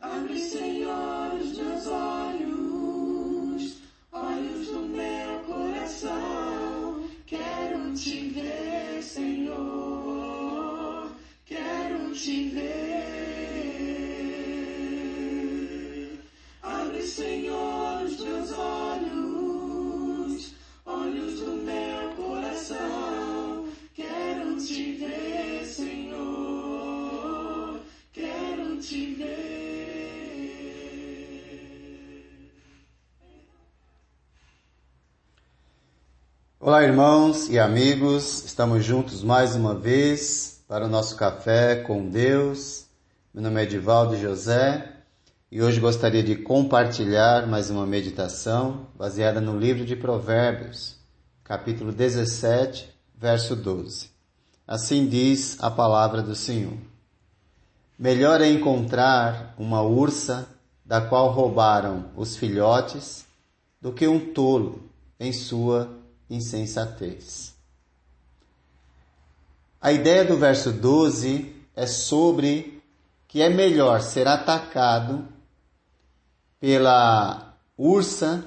Abre, Senhor, os meus olhos, olhos do meu coração. Quero te ver, Senhor. Quero te ver. Olá, irmãos e amigos, estamos juntos mais uma vez para o nosso café com Deus. Meu nome é Edivaldo José e hoje gostaria de compartilhar mais uma meditação baseada no livro de Provérbios, capítulo 17, verso 12. Assim diz a palavra do Senhor. Melhor é encontrar uma ursa da qual roubaram os filhotes do que um tolo em sua insensatez. A ideia do verso 12 é sobre que é melhor ser atacado pela ursa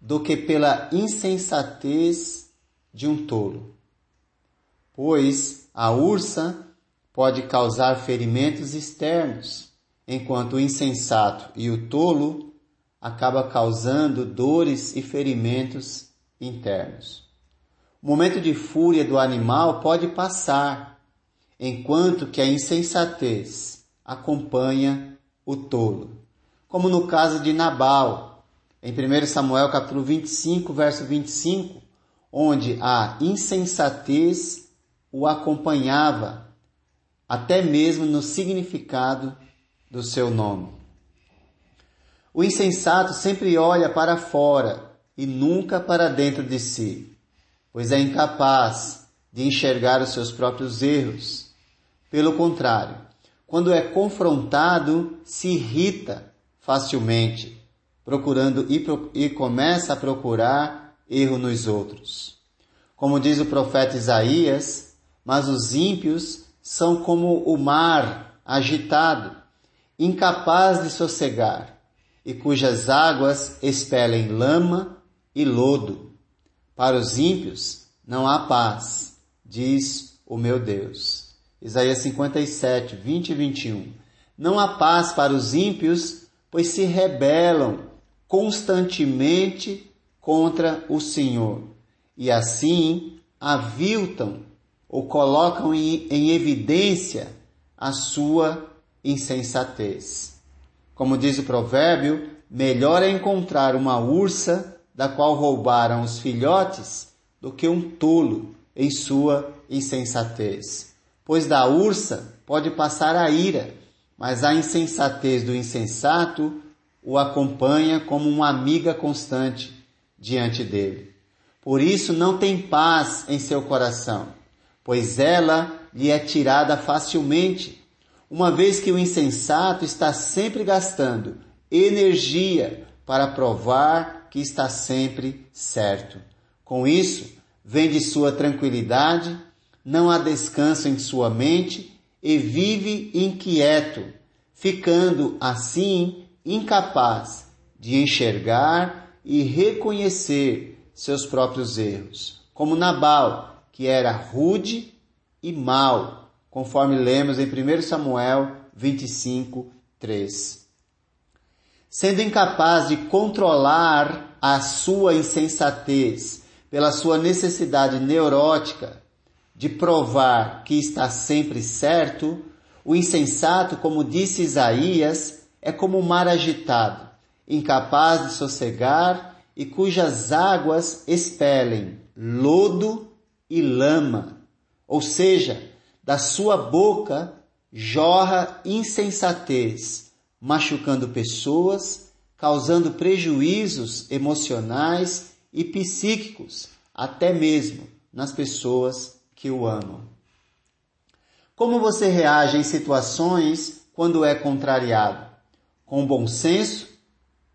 do que pela insensatez de um tolo. Pois a ursa pode causar ferimentos externos, enquanto o insensato e o tolo acaba causando dores e ferimentos internos. O momento de fúria do animal pode passar, enquanto que a insensatez acompanha o tolo. Como no caso de Nabal, em 1 Samuel capítulo 25, verso 25, onde a insensatez o acompanhava, até mesmo no significado do seu nome. O insensato sempre olha para fora e nunca para dentro de si, pois é incapaz de enxergar os seus próprios erros. Pelo contrário, quando é confrontado, se irrita facilmente, procurando e, e começa a procurar erro nos outros. Como diz o profeta Isaías, mas os ímpios são como o mar agitado, incapaz de sossegar, e cujas águas expelem lama e lodo. Para os ímpios não há paz, diz o meu Deus. Isaías 57, 20 e 21. Não há paz para os ímpios, pois se rebelam constantemente contra o Senhor e assim aviltam ou colocam em, evidência a sua insensatez. Como diz o provérbio, melhor é encontrar uma ursa da qual roubaram os filhotes, do que um tolo em sua insensatez. Pois da ursa pode passar a ira, mas a insensatez do insensato o acompanha como uma amiga constante diante dele. Por isso não tem paz em seu coração, pois ela lhe é tirada facilmente, uma vez que o insensato está sempre gastando energia para provar que está sempre certo. Com isso, vem de sua tranquilidade, não há descanso em sua mente e vive inquieto, ficando assim incapaz de enxergar e reconhecer seus próprios erros, como Nabal, que era rude e mau, conforme lemos em 1 Samuel 25, 3 sendo incapaz de controlar a sua insensatez pela sua necessidade neurótica de provar que está sempre certo, o insensato, como disse Isaías, é como o mar agitado, incapaz de sossegar e cujas águas expelem lodo e lama, ou seja, da sua boca jorra insensatez machucando pessoas, causando prejuízos emocionais e psíquicos, até mesmo nas pessoas que o amam. Como você reage em situações quando é contrariado? Com bom senso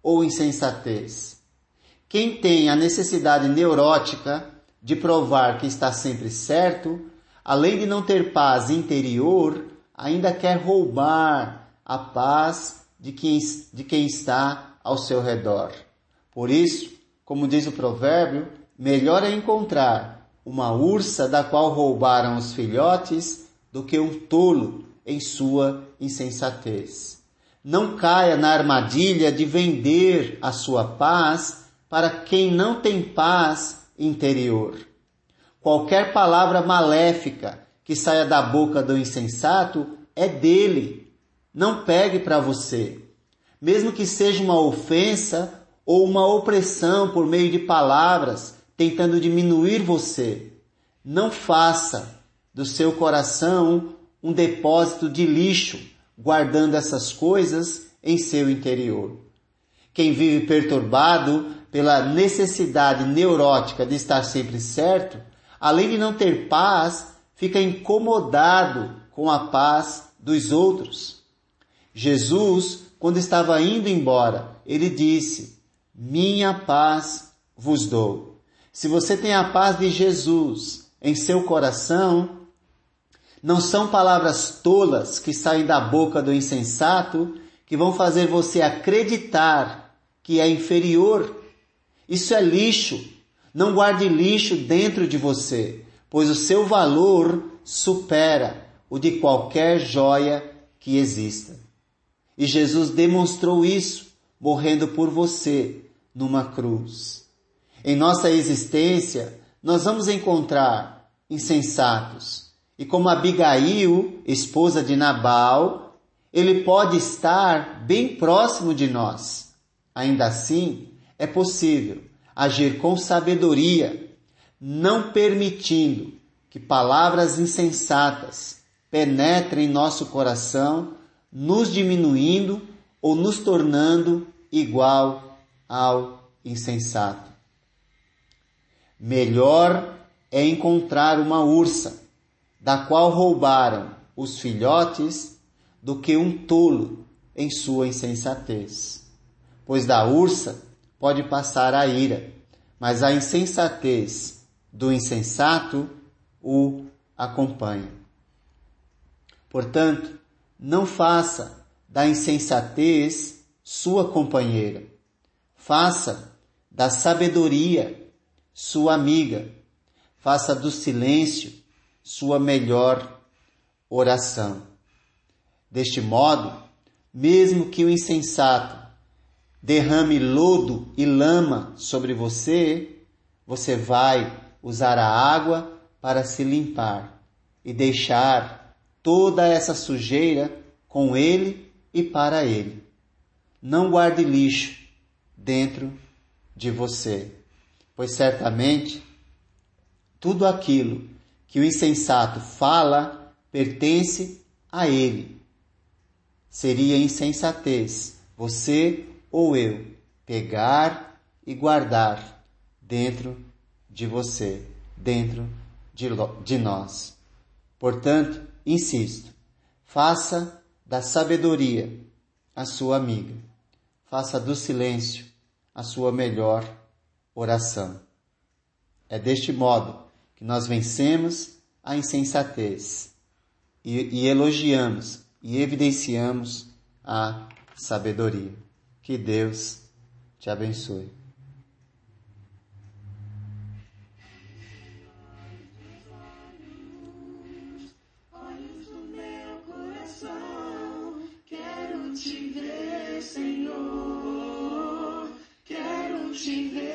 ou insensatez? Quem tem a necessidade neurótica de provar que está sempre certo, além de não ter paz interior, ainda quer roubar a paz de quem, de quem está ao seu redor. Por isso, como diz o provérbio, melhor é encontrar uma ursa da qual roubaram os filhotes do que um tolo em sua insensatez. Não caia na armadilha de vender a sua paz para quem não tem paz interior. Qualquer palavra maléfica que saia da boca do insensato é dele. Não pegue para você. Mesmo que seja uma ofensa ou uma opressão por meio de palavras tentando diminuir você, não faça do seu coração um depósito de lixo, guardando essas coisas em seu interior. Quem vive perturbado pela necessidade neurótica de estar sempre certo, além de não ter paz, fica incomodado com a paz dos outros. Jesus, quando estava indo embora, ele disse: Minha paz vos dou. Se você tem a paz de Jesus em seu coração, não são palavras tolas que saem da boca do insensato que vão fazer você acreditar que é inferior isso é lixo. Não guarde lixo dentro de você, pois o seu valor supera o de qualquer joia que exista. E Jesus demonstrou isso morrendo por você numa cruz. Em nossa existência, nós vamos encontrar insensatos. E como Abigail, esposa de Nabal, ele pode estar bem próximo de nós. Ainda assim, é possível agir com sabedoria, não permitindo que palavras insensatas penetrem em nosso coração, nos diminuindo ou nos tornando igual ao insensato. Melhor é encontrar uma ursa, da qual roubaram os filhotes, do que um tolo em sua insensatez. Pois da ursa pode passar a ira, mas a insensatez do insensato o acompanha. Portanto, não faça da insensatez sua companheira. Faça da sabedoria sua amiga. Faça do silêncio sua melhor oração. Deste modo, mesmo que o insensato derrame lodo e lama sobre você, você vai usar a água para se limpar e deixar toda essa sujeira com ele e para ele. Não guarde lixo dentro de você, pois certamente tudo aquilo que o insensato fala pertence a ele. Seria insensatez você ou eu pegar e guardar dentro de você, dentro de, de nós. Portanto, insisto, faça da sabedoria a sua amiga, faça do silêncio a sua melhor oração. É deste modo que nós vencemos a insensatez e, e elogiamos e evidenciamos a sabedoria. Que Deus te abençoe. te ver, Senhor. Quero te ver.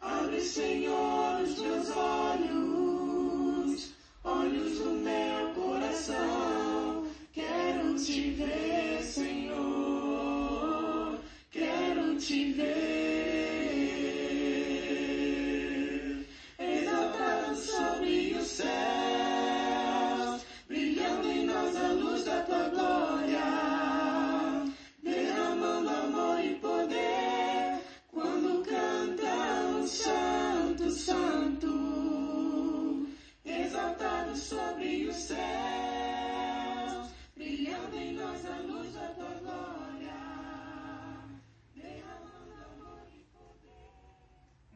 Abre, Senhor, os meus olhos, olhos do meu coração. Quero te ver, Senhor. Quero te ver.